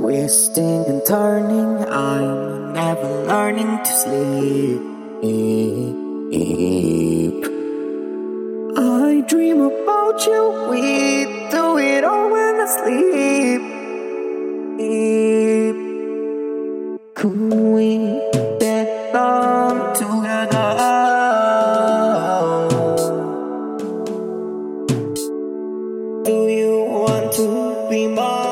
Twisting and turning, I'm never learning to sleep. I dream about you, we do it all when I sleep. Could we belong together? Do you want to be mine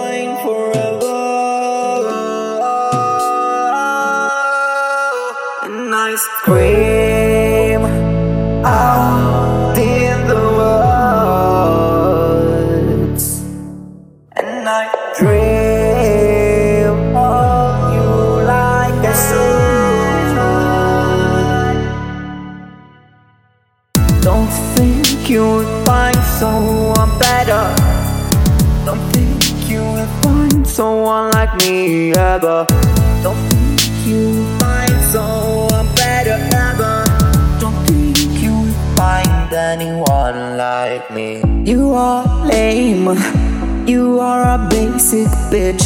I scream out in the woods, and I dream of you like a sun. Don't think you would find someone better. Don't think you will find someone like me ever. Don't think you like me. You are lame. You are a basic bitch.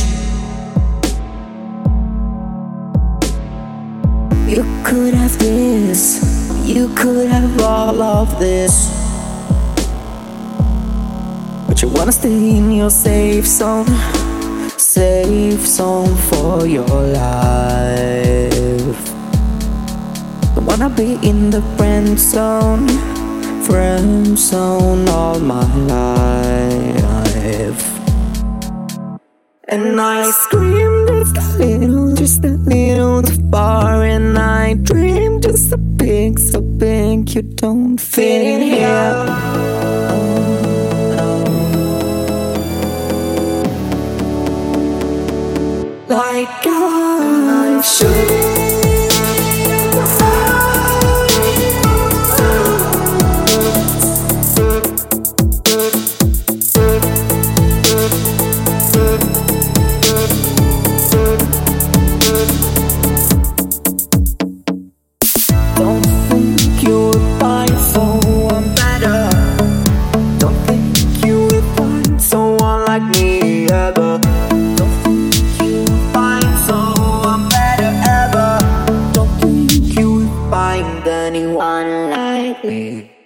You could have this. You could have all of this. But you wanna stay in your safe zone. Safe zone for your life. Don't wanna be in the friend zone. Friend zone all my life. And I scream just a little, just a little too far. And I dream just a big, so big you don't fit in here. Like I Don't me.